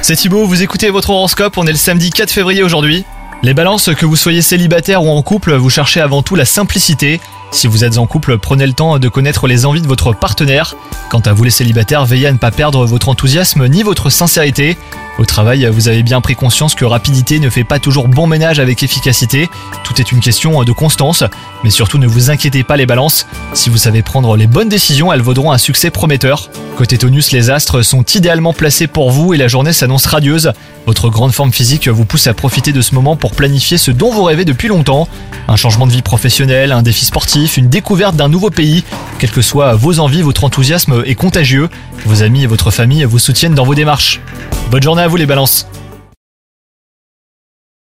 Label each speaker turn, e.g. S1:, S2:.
S1: C'est Thibaut, vous écoutez votre horoscope, on est le samedi 4 février aujourd'hui. Les balances, que vous soyez célibataire ou en couple, vous cherchez avant tout la simplicité. Si vous êtes en couple, prenez le temps de connaître les envies de votre partenaire. Quant à vous les célibataires, veillez à ne pas perdre votre enthousiasme ni votre sincérité. Au travail, vous avez bien pris conscience que rapidité ne fait pas toujours bon ménage avec efficacité. Tout est une question de constance. Mais surtout, ne vous inquiétez pas les balances. Si vous savez prendre les bonnes décisions, elles vaudront un succès prometteur. Côté tonus, les astres sont idéalement placés pour vous et la journée s'annonce radieuse. Votre grande forme physique vous pousse à profiter de ce moment pour planifier ce dont vous rêvez depuis longtemps. Un changement de vie professionnelle, un défi sportif, une découverte d'un nouveau pays. Quelles que soient vos envies, votre enthousiasme est contagieux. Vos amis et votre famille vous soutiennent dans vos démarches. Bonne journée à vous les balances